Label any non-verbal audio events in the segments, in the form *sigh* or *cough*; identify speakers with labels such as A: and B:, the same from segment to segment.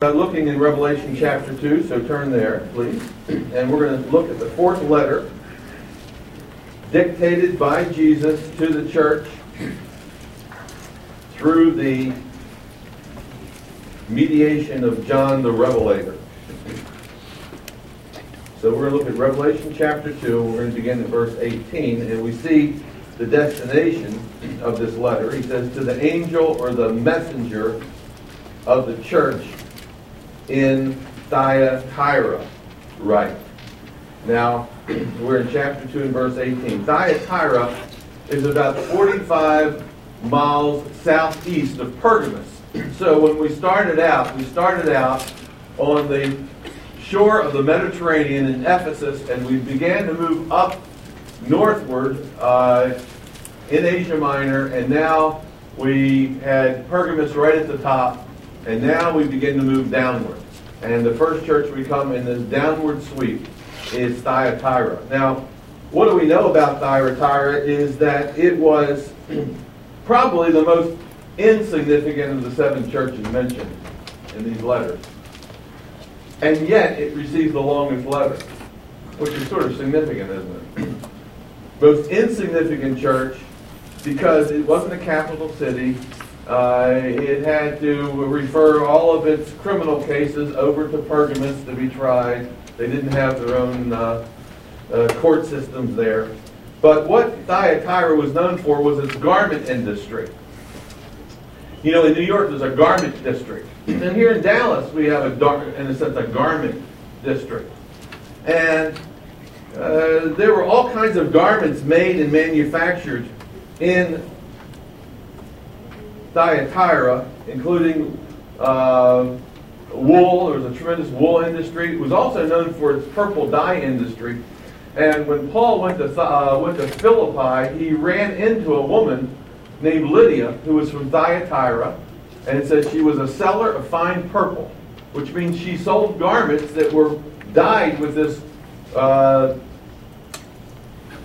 A: Now, looking in Revelation chapter 2, so turn there, please. And we're going to look at the fourth letter dictated by Jesus to the church through the mediation of John the Revelator. So we're going to look at Revelation chapter 2, and we're going to begin at verse 18, and we see the destination of this letter. He says, To the angel or the messenger of the church in Thyatira. Right. Now, *clears throat* we're in chapter 2 and verse 18. Thyatira is about 45 miles southeast of Pergamus. So when we started out, we started out on the shore of the Mediterranean in Ephesus, and we began to move up northward uh, in Asia Minor, and now we had Pergamus right at the top, and now we begin to move downward. And the first church we come in this downward sweep is Thyatira. Now, what do we know about Thyatira is that it was *clears throat* probably the most insignificant of the seven churches mentioned in these letters. And yet it receives the longest letter, which is sort of significant, isn't it? *clears throat* most insignificant church because it wasn't a capital city. Uh, it had to refer all of its criminal cases over to Pergamus to be tried. They didn't have their own uh, uh, court systems there. But what Thyatira was known for was its garment industry. You know, in New York, there's a garment district. And here in Dallas, we have, a, in a sense, a garment district. And uh, there were all kinds of garments made and manufactured in Thyatira, including uh, wool. There was a tremendous wool industry. It was also known for its purple dye industry. And when Paul went to, uh, went to Philippi, he ran into a woman named Lydia who was from Thyatira. And it says she was a seller of fine purple, which means she sold garments that were dyed with this uh,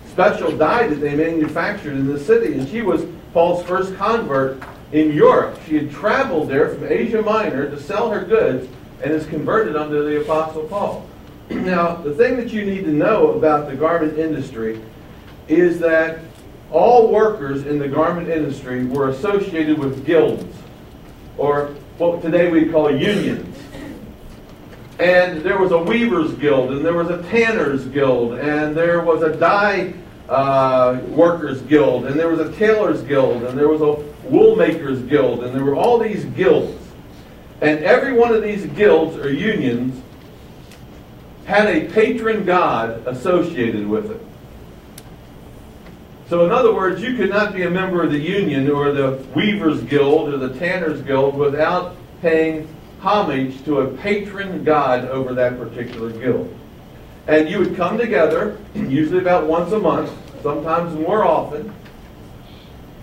A: special dye that they manufactured in the city. And she was Paul's first convert in Europe. She had traveled there from Asia Minor to sell her goods and is converted under the Apostle Paul. *clears throat* now, the thing that you need to know about the garment industry is that all workers in the garment industry were associated with guilds, or what today we call unions. And there was a weaver's guild, and there was a tanner's guild, and there was a dye uh, workers guild, and there was a tailor's guild, and there was a woolmakers guild, and there were all these guilds. And every one of these guilds or unions had a patron god associated with it. So, in other words, you could not be a member of the union or the weaver's guild or the tanner's guild without paying homage to a patron god over that particular guild. And you would come together, *clears throat* usually about once a month, sometimes more often,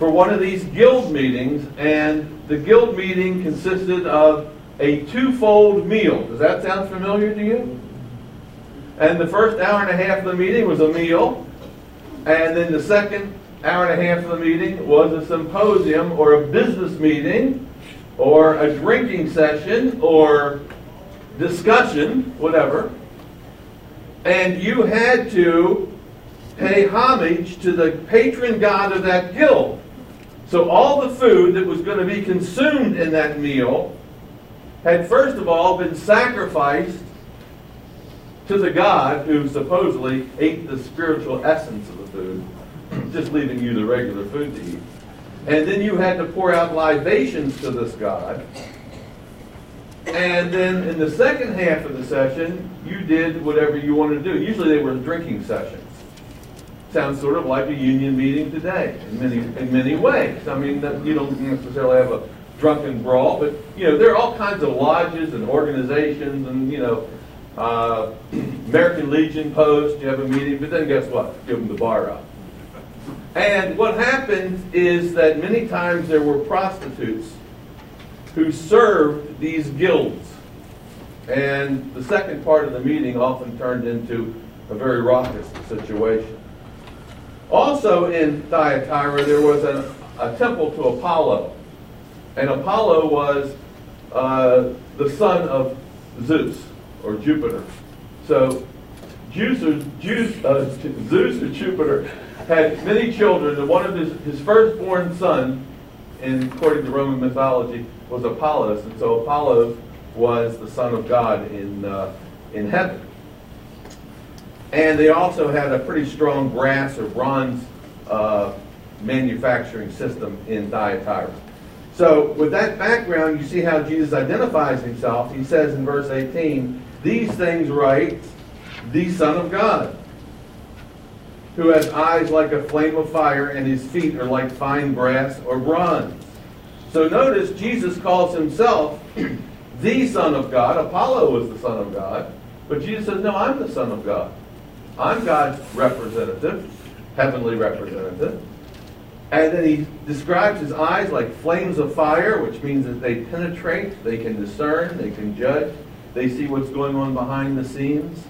A: for one of these guild meetings. And the guild meeting consisted of a twofold meal. Does that sound familiar to you? And the first hour and a half of the meeting was a meal. And then the second hour and a half of the meeting was a symposium or a business meeting or a drinking session or discussion, whatever and you had to pay homage to the patron god of that guild. So all the food that was going to be consumed in that meal had first of all been sacrificed to the god who supposedly ate the spiritual essence of the food, *clears throat* just leaving you the regular food to eat. And then you had to pour out libations to this god and then in the second half of the session, you did whatever you wanted to do. Usually they were drinking sessions. Sounds sort of like a union meeting today in many in many ways. I mean, you don't necessarily have a drunken brawl, but you know there are all kinds of lodges and organizations, and you know, uh, *clears throat* American Legion Post. You have a meeting, but then guess what? Give them the bar up. And what happens is that many times there were prostitutes who served these guilds. And the second part of the meeting often turned into a very raucous situation. Also in Thyatira, there was a, a temple to Apollo. And Apollo was uh, the son of Zeus or Jupiter. So Zeus or, uh, Zeus or Jupiter had many children, and one of his, his firstborn son, in, according to Roman mythology, was Apollos. And so Apollos was the son of God in, uh, in heaven. And they also had a pretty strong brass or bronze uh, manufacturing system in Thyatira. So, with that background, you see how Jesus identifies himself. He says in verse 18, These things write the Son of God, who has eyes like a flame of fire, and his feet are like fine brass or bronze. So, notice Jesus calls himself *clears throat* the Son of God. Apollo was the Son of God. But Jesus says, No, I'm the Son of God. I'm God's representative, heavenly representative. And then he describes his eyes like flames of fire, which means that they penetrate, they can discern, they can judge, they see what's going on behind the scenes.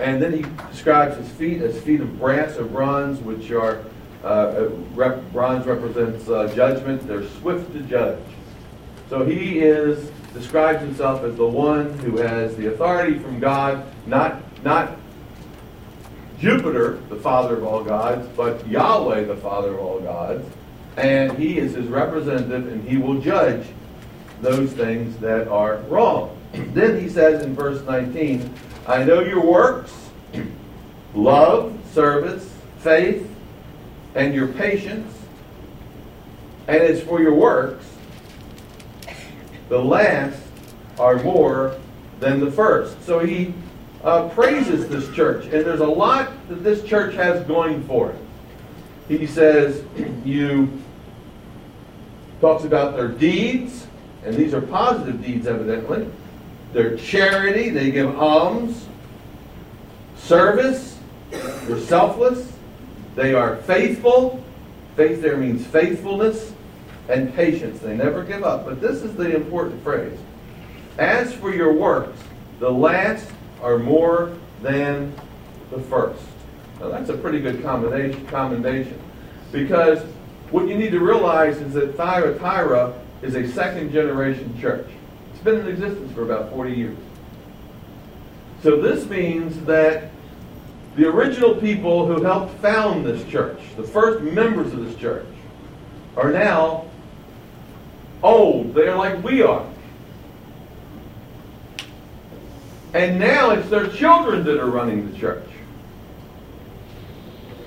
A: And then he describes his feet as feet of brass or bronze, which are, uh, rep, bronze represents uh, judgment. They're swift to judge. So he is, describes himself as the one who has the authority from God, not, not Jupiter, the father of all gods, but Yahweh, the father of all gods. And he is his representative, and he will judge those things that are wrong. *clears throat* then he says in verse 19, I know your works, *clears throat* love, service, faith, and your patience. And as for your works, the last are more than the first. So he uh, praises this church, and there's a lot that this church has going for it. He says, you talks about their deeds, and these are positive deeds, evidently. Their charity, they give alms, service, they're selfless, they are faithful. Faith there means faithfulness and patience. They never give up. But this is the important phrase. As for your works, the last are more than the first. Now that's a pretty good commendation. Because what you need to realize is that Thyatira is a second generation church. It's been in existence for about 40 years. So this means that the original people who helped found this church, the first members of this church, are now old. They are like we are. And now it's their children that are running the church.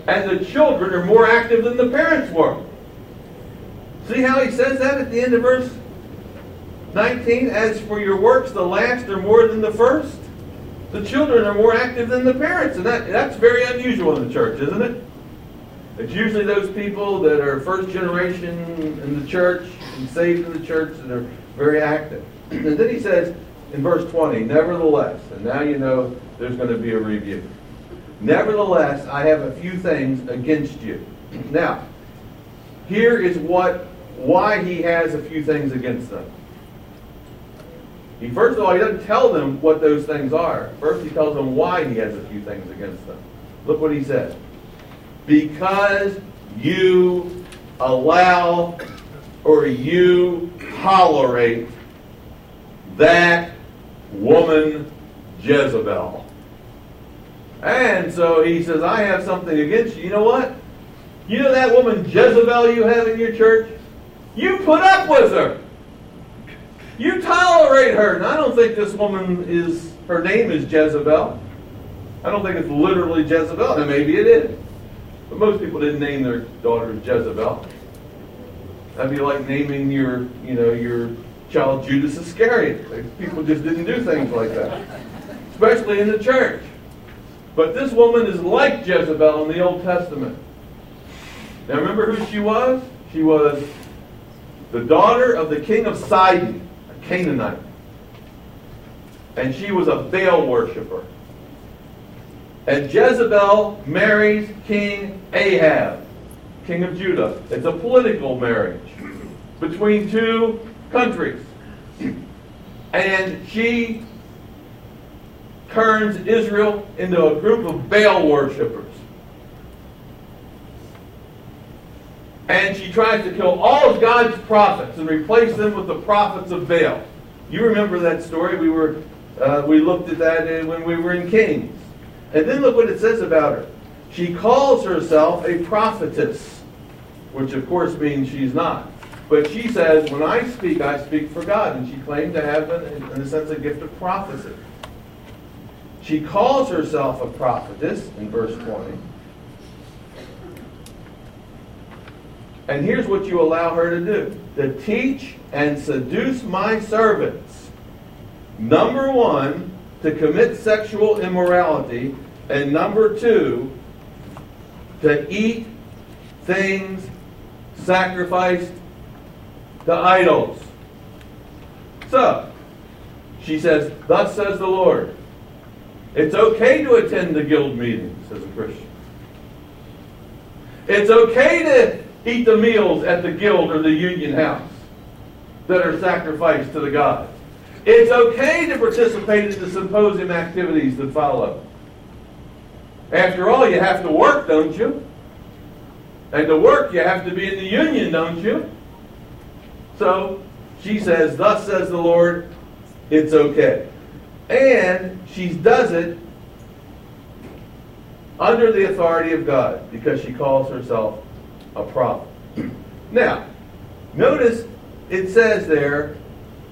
A: And the children are more active than the parents were. See how he says that at the end of verse 19? As for your works, the last are more than the first. The children are more active than the parents. And that, that's very unusual in the church, isn't it? It's usually those people that are first generation in the church and saved in the church that are very active. *clears throat* And then he says, in verse 20, nevertheless, and now you know there's going to be a review. Nevertheless, I have a few things against you. Now, here is what why he has a few things against them. He first of all he doesn't tell them what those things are. First he tells them why he has a few things against them. Look what he says. Because you allow or you tolerate that woman Jezebel. And so he says, I have something against you. You know what? You know that woman Jezebel you have in your church? You put up with her. You tolerate her. And I don't think this woman is, her name is Jezebel. I don't think it's literally Jezebel. Maybe it is. But most people didn't name their daughters Jezebel. That'd be like naming your, you know, your child Judas Iscariot. People just didn't do things like that, especially in the church. But this woman is like Jezebel in the Old Testament. Now remember who she was? She was the daughter of the king of Sidon, a Canaanite. And she was a Baal worshiper. And Jezebel marries King Ahab, king of Judah. It's a political marriage between two countries. And she turns Israel into a group of Baal worshippers. And she tries to kill all of God's prophets and replace them with the prophets of Baal. You remember that story? We were uh, we looked at that when we were in Kings. And then look what it says about her. She calls herself a prophetess, which of course means she's not. But she says, when I speak, I speak for God. And she claimed to have, in a sense, a gift of prophecy. She calls herself a prophetess in verse 20. And here's what you allow her to do to teach and seduce my servants. Number one, to commit sexual immorality. And number two, to eat things sacrificed to idols. So, she says, Thus says the Lord. It's okay to attend the guild meetings as a Christian. It's okay to eat the meals at the guild or the union house that are sacrificed to the gods. It's okay to participate in the symposium activities that follow. After all, you have to work, don't you? And to work, you have to be in the union, don't you? So she says, Thus says the Lord, it's okay. And she does it under the authority of God because she calls herself a prophet. Now, notice it says there,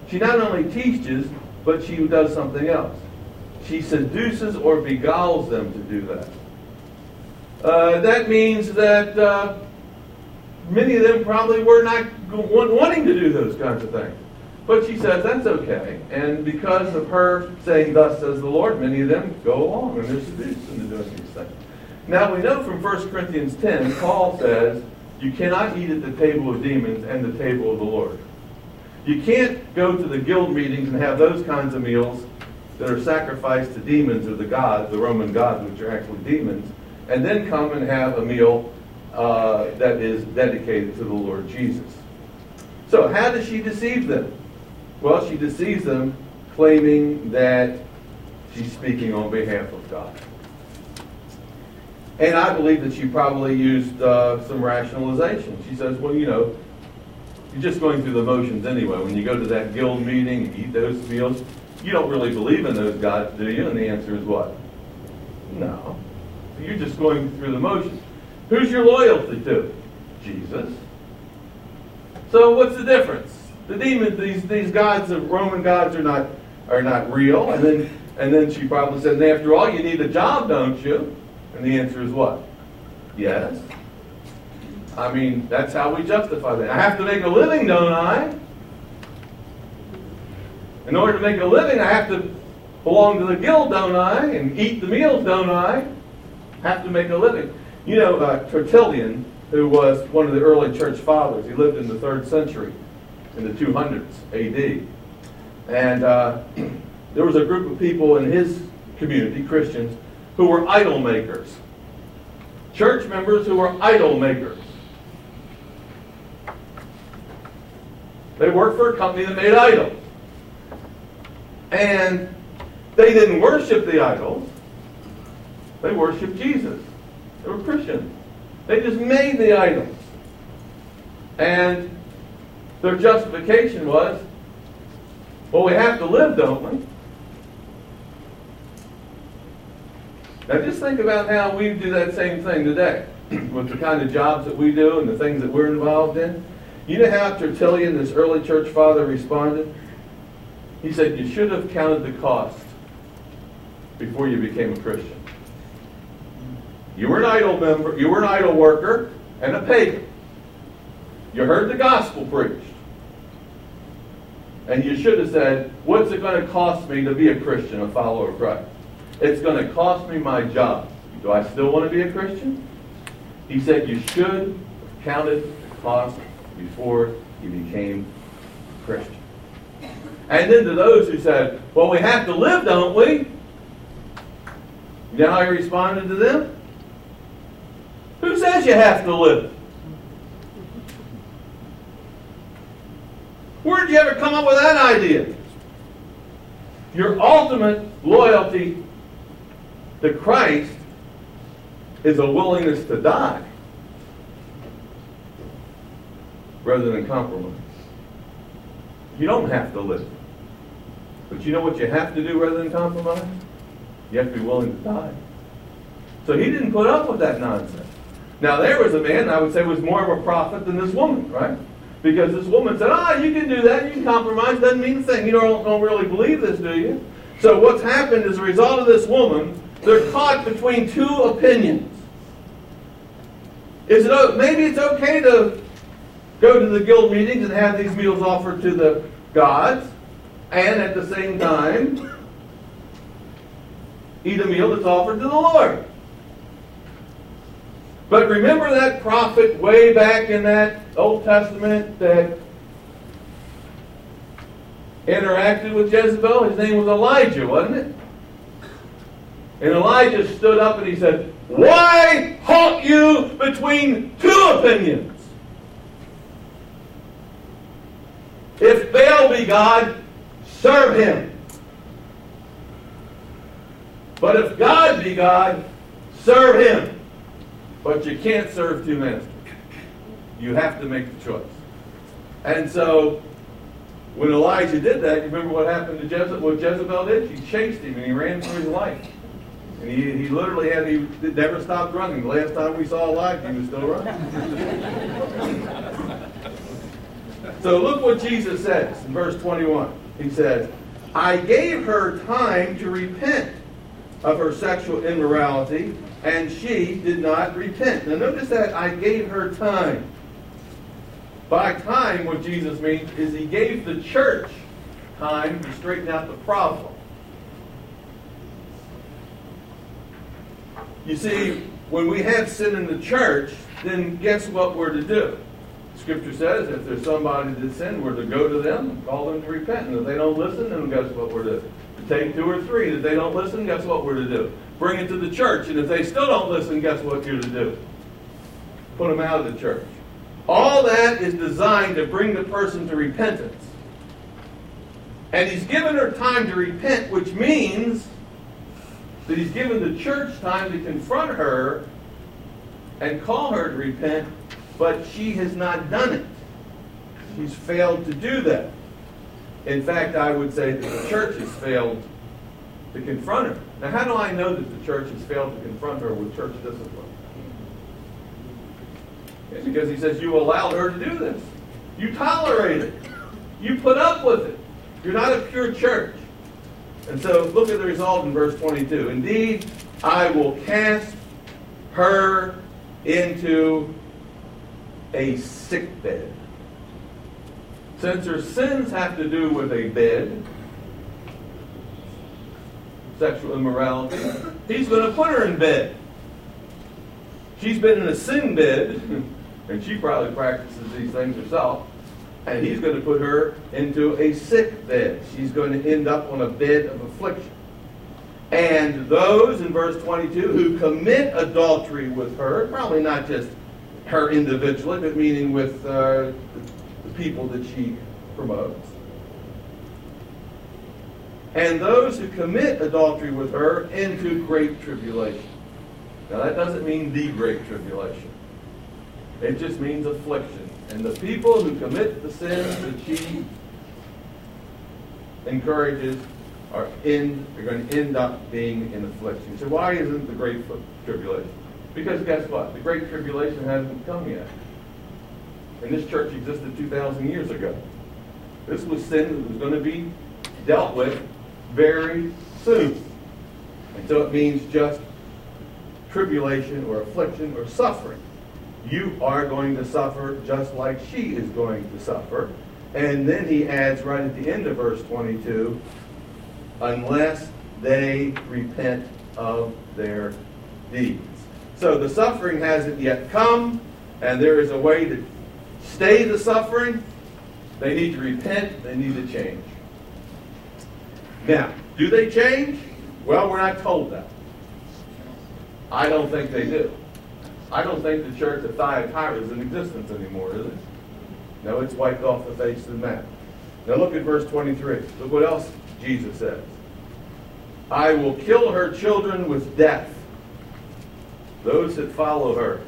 A: she not only teaches, but she does something else. She seduces or beguiles them to do that. Uh, that means that uh, many of them probably were not wanting to do those kinds of things. But she says that's okay. And because of her saying, Thus says the Lord, many of them go along and they're seduced into doing these things. Now we know from 1 Corinthians 10, Paul says, You cannot eat at the table of demons and the table of the Lord. You can't go to the guild meetings and have those kinds of meals that are sacrificed to demons or the gods, the Roman gods, which are actually demons, and then come and have a meal uh, that is dedicated to the Lord Jesus. So, how does she deceive them? Well, she deceives them claiming that she's speaking on behalf of God. And I believe that she probably used uh, some rationalization. She says, well, you know, you're just going through the motions anyway. When you go to that guild meeting and eat those meals, you don't really believe in those gods, do you? And the answer is what? No. So You're just going through the motions. Who's your loyalty to? Jesus. So what's the difference? The demons, these these gods, of Roman gods, are not are not real. And then and then she probably and after all, you need a job, don't you? And the answer is what? Yes. I mean, that's how we justify that. I have to make a living, don't I? In order to make a living, I have to belong to the guild, don't I? And eat the meals, don't I? Have to make a living. You know, uh, Tertullian, who was one of the early church fathers, he lived in the third century, in the 200s AD. And uh, *clears throat* there was a group of people in his community, Christians, who were idol makers. Church members who were idol makers. They worked for a company that made idols. And they didn't worship the idols. They worshiped Jesus. They were Christians. They just made the idols. And their justification was, well, we have to live, don't we? Now just think about how we do that same thing today *clears throat* with the kind of jobs that we do and the things that we're involved in. You know how Tertullian, this early church father, responded? He said, You should have counted the cost before you became a Christian. You were an idol member, you were an idol worker and a pagan. You heard the gospel preached. And you should have said, What's it going to cost me to be a Christian, a follower of Christ? It's going to cost me my job. Do I still want to be a Christian? He said, You should have counted the cost before you became a Christian. And then to those who said, Well, we have to live, don't we? You know how he responded to them? Who says you have to live? Where did you ever come up with that idea? Your ultimate loyalty to Christ is a willingness to die rather than compromise. You don't have to live. But you know what you have to do rather than compromise? You have to be willing to die. So he didn't put up with that nonsense. Now there was a man I would say was more of a prophet than this woman, right? Because this woman said, ah, you can do that, you can compromise, doesn't mean a thing. You don't, don't really believe this, do you? So what's happened as a result of this woman, they're caught between two opinions. Is it maybe it's okay to go to the guild meetings and have these meals offered to the gods, and at the same time eat a meal that's offered to the Lord. But remember that prophet way back in that Old Testament that interacted with Jezebel? His name was Elijah, wasn't it? And Elijah stood up and he said, Why halt you between two opinions? If Baal be God, serve him. But if God be God, serve him. But you can't serve two masters. You have to make the choice. And so, when Elijah did that, you remember what happened to Jezebel? What Jezebel did? She chased him and he ran for his life. And he, he literally had, he never stopped running. The last time we saw Elijah, he was still running. so look what Jesus says in verse 21. He says, I gave her time to repent of her sexual immorality, and she did not repent. Now notice that I gave her time. By time, what Jesus means is he gave the church time to straighten out the problem. You see, when we have sin in the church, then guess what we're to do? Scripture says if there's somebody that sinned, we're to go to them call them to repent. And if they don't listen, then guess what we're to do? Take two or three. If they don't listen, guess what we're to do? Bring it to the church. And if they still don't listen, guess what you're to do? Put them out of the church. All that is designed to bring the person to repentance. And he's given her time to repent, which means that he's given the church time to confront her and call her to repent, but she has not done it. She's failed to do that. In fact, I would say that the church has failed to confront her. Now, how do I know that the church has failed to confront her with church discipline? It's because he says you allowed her to do this. You tolerate it. You put up with it. You're not a pure church. And so look at the result in verse 22. Indeed, I will cast her into a sick bed. Since her sins have to do with a bed, sexual immorality, he's going to put her in bed. She's been in a sin bed, *laughs* and she probably practices these things herself, and he's going to put her into a sick bed. She's going to end up on a bed of affliction. And those in verse 22 who commit adultery with her, probably not just her individually, but meaning with uh, people that she promotes. And those who commit adultery with her into great tribulation. Now that doesn't mean the great tribulation. It just means affliction. And the people who commit the sins that she encourages are in are going to end up being in affliction. So why isn't the great tribulation? Because guess what? The great tribulation hasn't come yet. And this church existed 2,000 years ago. This was sin that was going to be dealt with very soon. And so it means just tribulation or affliction or suffering. You are going to suffer just like she is going to suffer. And then he adds right at the end of verse 22 unless they repent of their deeds. So the suffering hasn't yet come, and there is a way to stay the suffering, they need to repent, they need to change. Now, do they change? Well, we're not told that. I don't think they do. I don't think the church of Thyatira is in existence anymore, is it? No, it's wiped off the face of the map. Now look at verse 23. Look what else Jesus says. I will kill her children with death, those that follow her.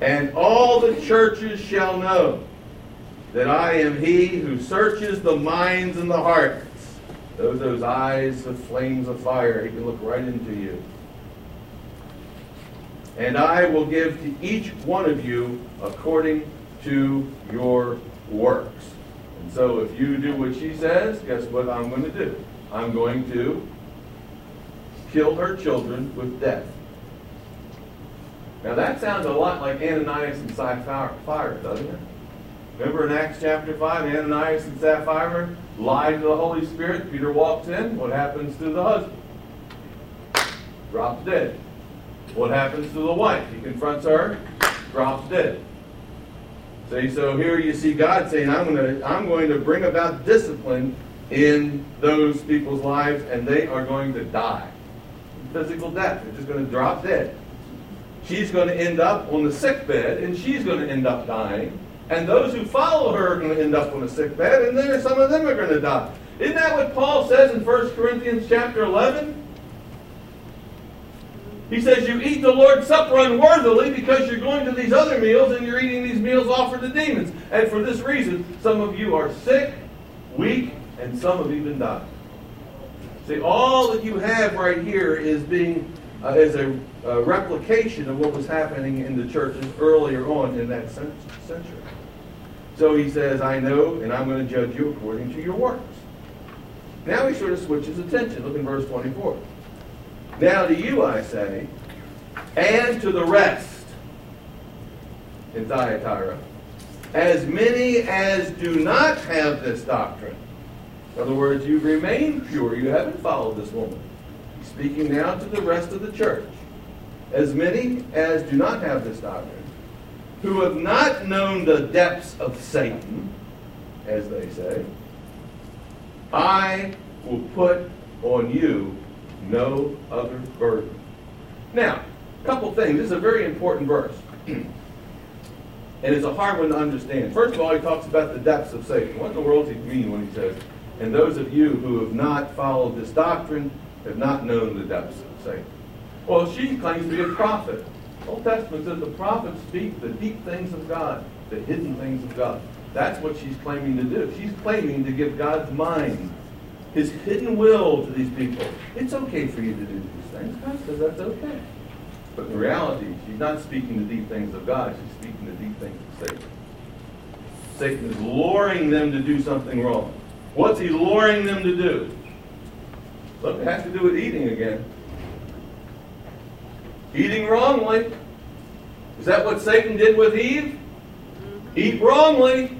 A: And all the churches shall know that I am he who searches the minds and the hearts. Those, those eyes of flames of fire, he can look right into you. And I will give to each one of you according to your works. And so if you do what she says, guess what I'm going to do? I'm going to kill her children with death. Now that sounds a lot like Ananias and Sapphira, doesn't it? Remember in Acts chapter 5, Ananias and Sapphira lied to the Holy Spirit. Peter walks in. What happens to the husband? Drops dead. What happens to the wife? He confronts her, drops dead. See, so here you see God saying, I'm going to, I'm going to bring about discipline in those people's lives, and they are going to die. Physical death. They're just going to drop dead. She's going to end up on the sick bed, and she's going to end up dying. And those who follow her are going to end up on a sick bed, and then some of them are going to die. Isn't that what Paul says in 1 Corinthians chapter 11? He says, You eat the Lord's Supper unworthily because you're going to these other meals and you're eating these meals offered to demons. And for this reason, some of you are sick, weak, and some have even died. See, all that you have right here is being uh, is a, a, replication of what was happening in the churches earlier on in that century. So he says, I know, and I'm going to judge you according to your works. Now he sort of switches attention. Look in verse 24. Now to you I say, and to the rest in Thyatira, as many as do not have this doctrine. In other words, you've remained pure. You haven't followed this woman. Speaking now to the rest of the church. As many as do not have this doctrine, who have not known the depths of Satan, as they say, I will put on you no other burden. Now, a couple things. This is a very important verse. *clears throat* and it's a hard one to understand. First of all, he talks about the depths of Satan. What in the world does he mean when he says, and those of you who have not followed this doctrine have not known the depths of Satan? Well, she claims to be a prophet. Old Testament says the prophets speak the deep things of God, the hidden things of God. That's what she's claiming to do. She's claiming to give God's mind his hidden will to these people. It's okay for you to do these things. God says that's okay. But in reality, she's not speaking the deep things of God. She's speaking the deep things of Satan. Satan is luring them to do something wrong. What's he luring them to do? Look, it has to do with eating again. Eating wrongly. Is that what Satan did with Eve? Mm-hmm. Eat wrongly.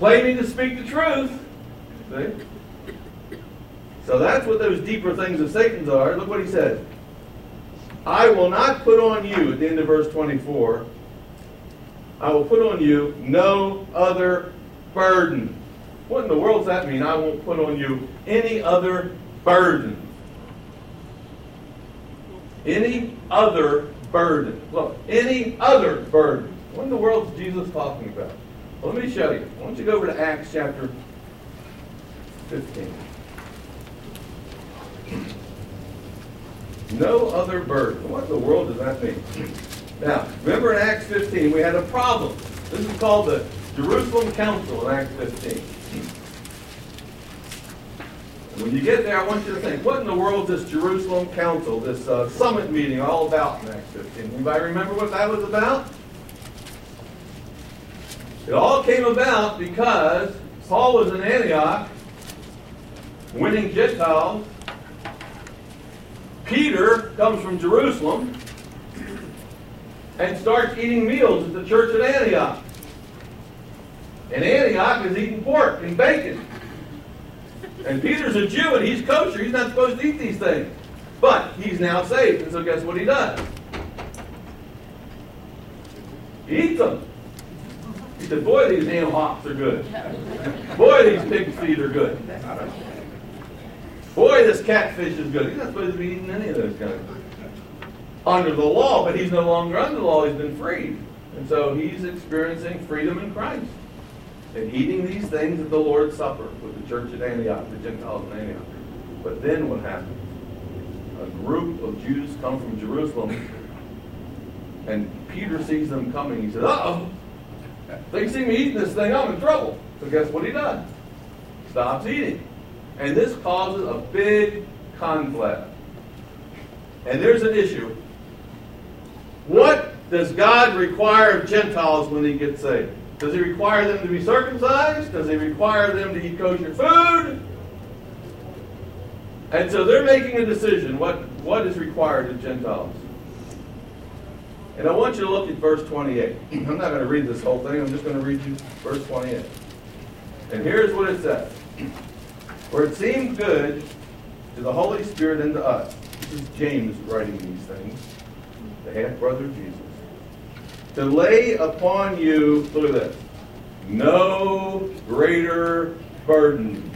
A: claiming to speak the truth. See? So that's what those deeper things of Satan's are. Look what he says. I will not put on you, at the end of verse 24, I will put on you no other burden. What in the world does that mean? I won't put on you any other burden. Any other burden. Look, any other burden. What in the world is Jesus talking about? Well, let me show you. Why don't you go over to Acts chapter 15. No other burden. What in the world does that mean? Now, remember in Acts 15, we had a problem. This is called the Jerusalem Council in Acts 15. When you get there, I want you to think, what in the world is this Jerusalem Council, this uh, summit meeting, all about Acts 15? Anybody remember what that was about? It all came about because Paul was in Antioch, winning Gentiles. Peter comes from Jerusalem and starts eating meals at the church at Antioch. And Antioch is eating pork and bacon. And Peter's a Jew and he's kosher. He's not supposed to eat these things. But he's now saved. And so guess what he does? He eats them. He said, boy, these ham hocks are good. Boy, these pig feet are good. Boy, this catfish is good. He's not supposed to be eating any of those guys. Under the law, but he's no longer under the law. He's been freed. And so he's experiencing freedom in Christ. And eating these things at the Lord's Supper with the church at Antioch, the Gentiles in Antioch. But then what happens? A group of Jews come from Jerusalem And Peter sees them coming. He says, uh-oh, they see me eating this thing, I'm in trouble. So guess what he does? Stops eating. And this causes a big conflict. And there's an issue. What does God require of Gentiles when he gets saved? Does he require them to be circumcised? Does he require them to eat kosher food? And so they're making a decision what, what is required of Gentiles. And I want you to look at verse 28. I'm not going to read this whole thing, I'm just going to read you verse 28. And here's what it says For it seemed good to the Holy Spirit and to us. This is James writing these things, the half brother of Jesus. To lay upon you, look at this, no greater burden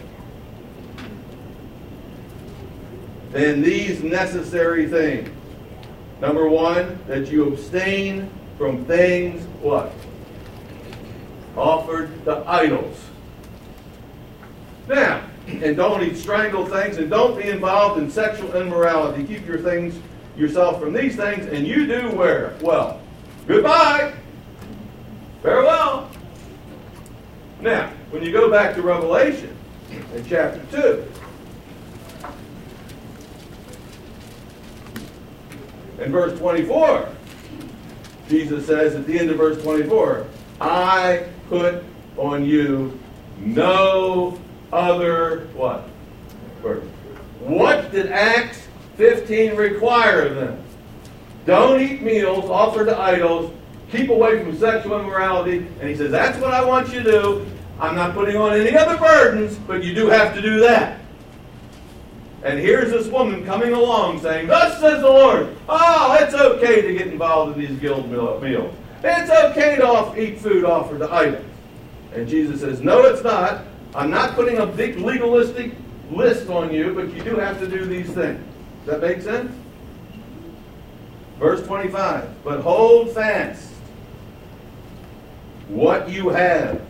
A: than these necessary things. Number one, that you abstain from things what? Offered to idols. Now, and don't eat strangled things, and don't be involved in sexual immorality. Keep your things yourself from these things, and you do where? Well, goodbye. Farewell. Now, when you go back to Revelation in chapter 2, in verse 24, Jesus says at the end of verse 24, I put on you no other what? What did Acts 15 require of them? Don't eat meals offered to idols. Keep away from sexual immorality. And he says, that's what I want you to do. I'm not putting on any other burdens, but you do have to do that. And here's this woman coming along saying, Thus says the Lord, oh, it's okay to get involved in these guild meals. It's okay to off, eat food offered to idols. And Jesus says, No, it's not. I'm not putting a big legalistic list on you, but you do have to do these things. Does that make sense? Verse 25. But hold fast what you have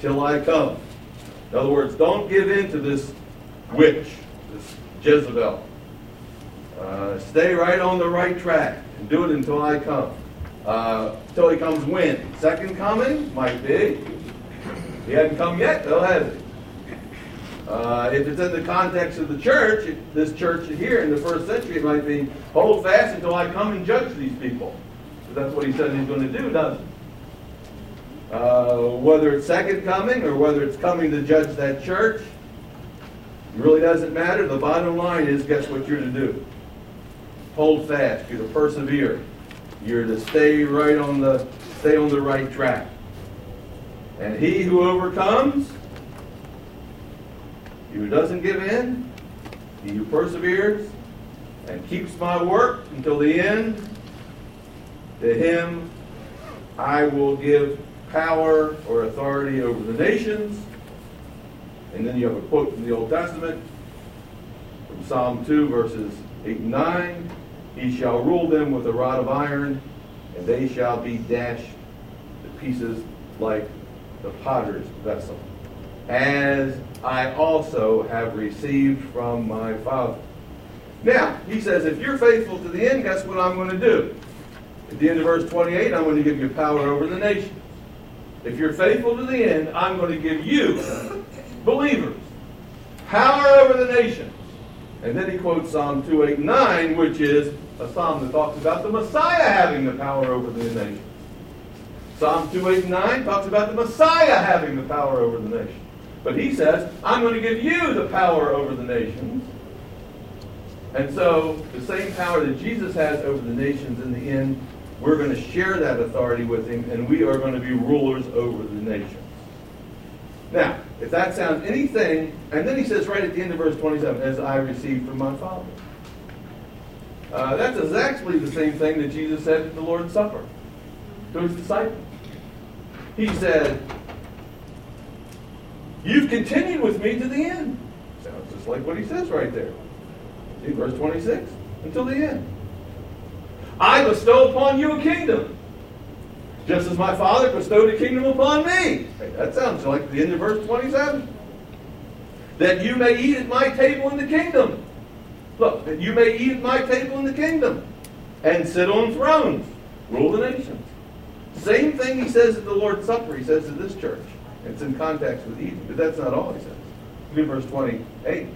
A: till I come. In other words, don't give in to this witch, this Jezebel. Uh, stay right on the right track and do it until I come. Uh, until he comes when? Second coming? Might be. He hadn't come yet, though, has he? Uh, if it's in the context of the church, this church here in the first century, it might be hold fast until I come and judge these people. that's what he said he's going to do, doesn't he? Uh, whether it's second coming or whether it's coming to judge that church, really doesn't matter. The bottom line is guess what you're to do? Hold fast. You're to persevere. You're to stay right on the stay on the right track. And he who overcomes, he who doesn't give in, he who perseveres and keeps my work until the end, to him I will give power or authority over the nations and then you have a quote from the Old Testament, from Psalm 2, verses 8 and 9. He shall rule them with a rod of iron, and they shall be dashed to pieces like the potter's vessel, as I also have received from my Father. Now, he says, if you're faithful to the end, guess what I'm going to do? At the end of verse 28, I'm going to give you power over the nations. If you're faithful to the end, I'm going to give you *laughs* believers, power over the nations. And then he quotes Psalm 289, which is a psalm that talks about the Messiah having the power over the nations. Psalm 289 talks about the Messiah having the power over the nations. But he says, I'm going to give you the power over the nations. And so, the same power that Jesus has over the nations in the end, we're going to share that authority with him, and we are going to be rulers over the nations. Now, if that sounds anything, and then he says right at the end of verse 27, as I received from my Father. Uh, that's exactly the same thing that Jesus said at the Lord's Supper to his disciples. He said, You've continued with me to the end. Sounds just like what he says right there. See, verse 26, until the end. I bestow upon you a kingdom just as my Father bestowed a kingdom upon me. That sounds like the end of verse 27. That you may eat at my table in the kingdom. Look, that you may eat at my table in the kingdom. and sit on thrones, rule the nations. Same thing he says at the Lord's Supper, he says to this church. It's in context with Eden, but that's not all he says. Look at verse 28.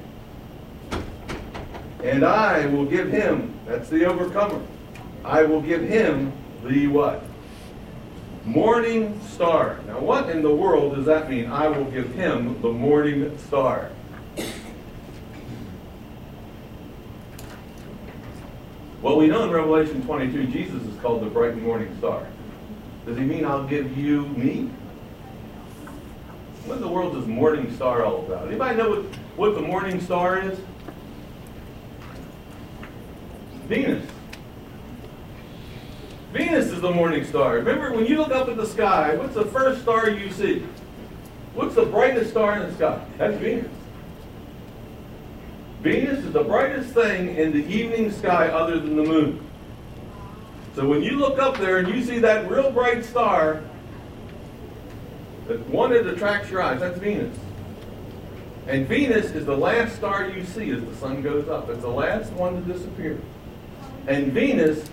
A: And I will give him, that's the overcomer, I will give him the what? Morning star. Now, what in the world does that mean? I will give him the morning star. Well, we know in Revelation 22, Jesus is called the bright morning star. Does he mean I'll give you me? What in the world is morning star all about? Anybody know what, what the morning star is? Venus. Venus is the morning star. Remember, when you look up at the sky, what's the first star you see? What's the brightest star in the sky? That's Venus. Venus is the brightest thing in the evening sky other than the moon. So when you look up there and you see that real bright star, that one that attracts your eyes, that's Venus. And Venus is the last star you see as the sun goes up. It's the last one to disappear. And Venus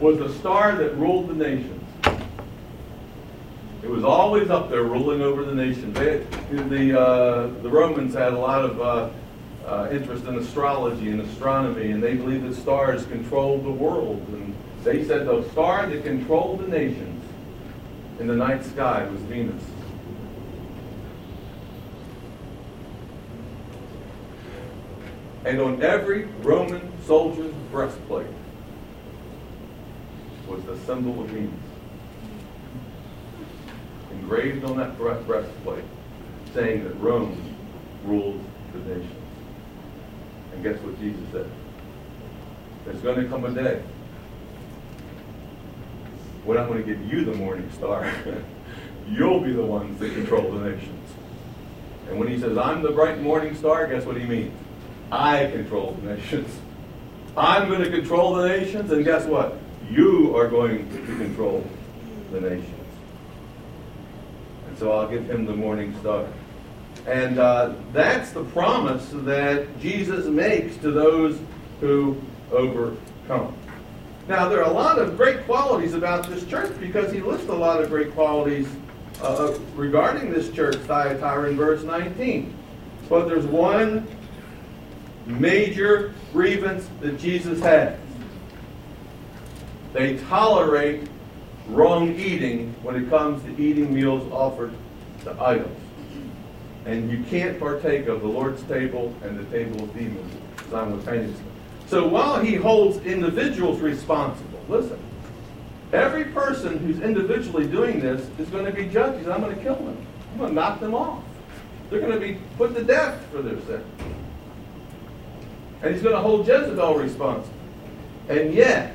A: was the star that ruled the nations. It was always up there ruling over the nations. They, the, uh, the Romans had a lot of uh, uh, interest in astrology and astronomy, and they believed that stars controlled the world. And they said the star that controlled the nations in the night sky was Venus. And on every Roman soldier's breastplate was the symbol of Venus. Engraved on that breastplate, saying that Rome ruled the nations. And guess what Jesus said? There's going to come a day when I'm going to give you the morning star. *laughs* You'll be the ones that control the nations. And when he says, I'm the bright morning star, guess what he means? I control the nations. I'm going to control the nations, and guess what? You are going to control the nations. And so I'll give him the morning star. And uh, that's the promise that Jesus makes to those who overcome. Now, there are a lot of great qualities about this church because he lists a lot of great qualities uh, regarding this church, Thyatira, in verse 19. But there's one major grievance that Jesus has. They tolerate wrong eating when it comes to eating meals offered to idols. And you can't partake of the Lord's table and the table of demons simultaneously. So while he holds individuals responsible, listen, every person who's individually doing this is going to be judged. I'm going to kill them. I'm going to knock them off. They're going to be put to death for their sin. And he's going to hold Jezebel responsible. And yet,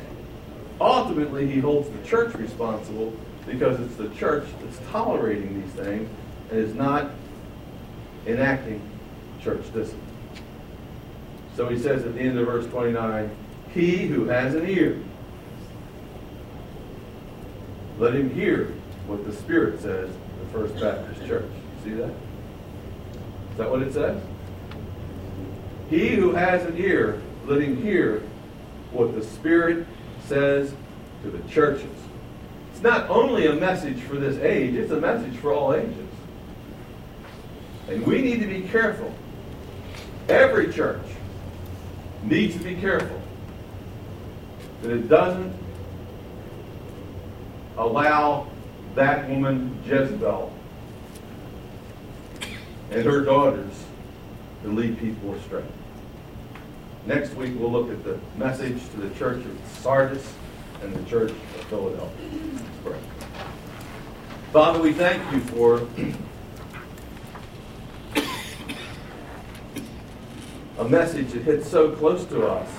A: ultimately, he holds the church responsible because it's the church that's tolerating these things and is not enacting church discipline. So he says at the end of verse 29, He who has an ear, let him hear what the Spirit says to the First Baptist Church. See that? Is that what it says? He who has an ear, let him hear what the Spirit says to the churches. It's not only a message for this age, it's a message for all ages. And we need to be careful. Every church needs to be careful that it doesn't allow that woman, Jezebel, and her daughters to lead people astray. Next week, we'll look at the message to the church of Sardis and the church of Philadelphia. Father, we thank you for a message that hits so close to us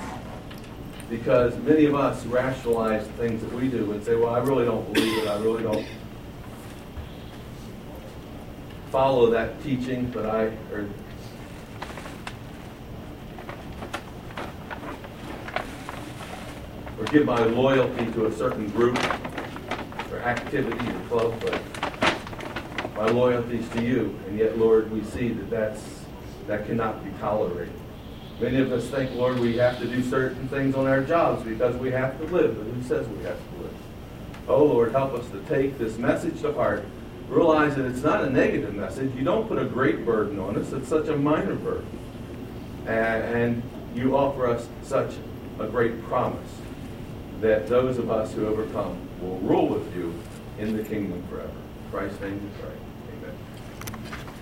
A: because many of us rationalize things that we do and say, well, I really don't believe it. I really don't follow that teaching, but I, or or give my loyalty to a certain group or activity or club, but my loyalty is to you. And yet, Lord, we see that that's, that cannot be tolerated. Many of us think, Lord, we have to do certain things on our jobs because we have to live, but who says we have to live? Oh, Lord, help us to take this message to heart. Realize that it's not a negative message. You don't put a great burden on us, it's such a minor burden. And, you offer us such a great promise that those of us who overcome will rule with you in the kingdom forever. Christ's name we pray.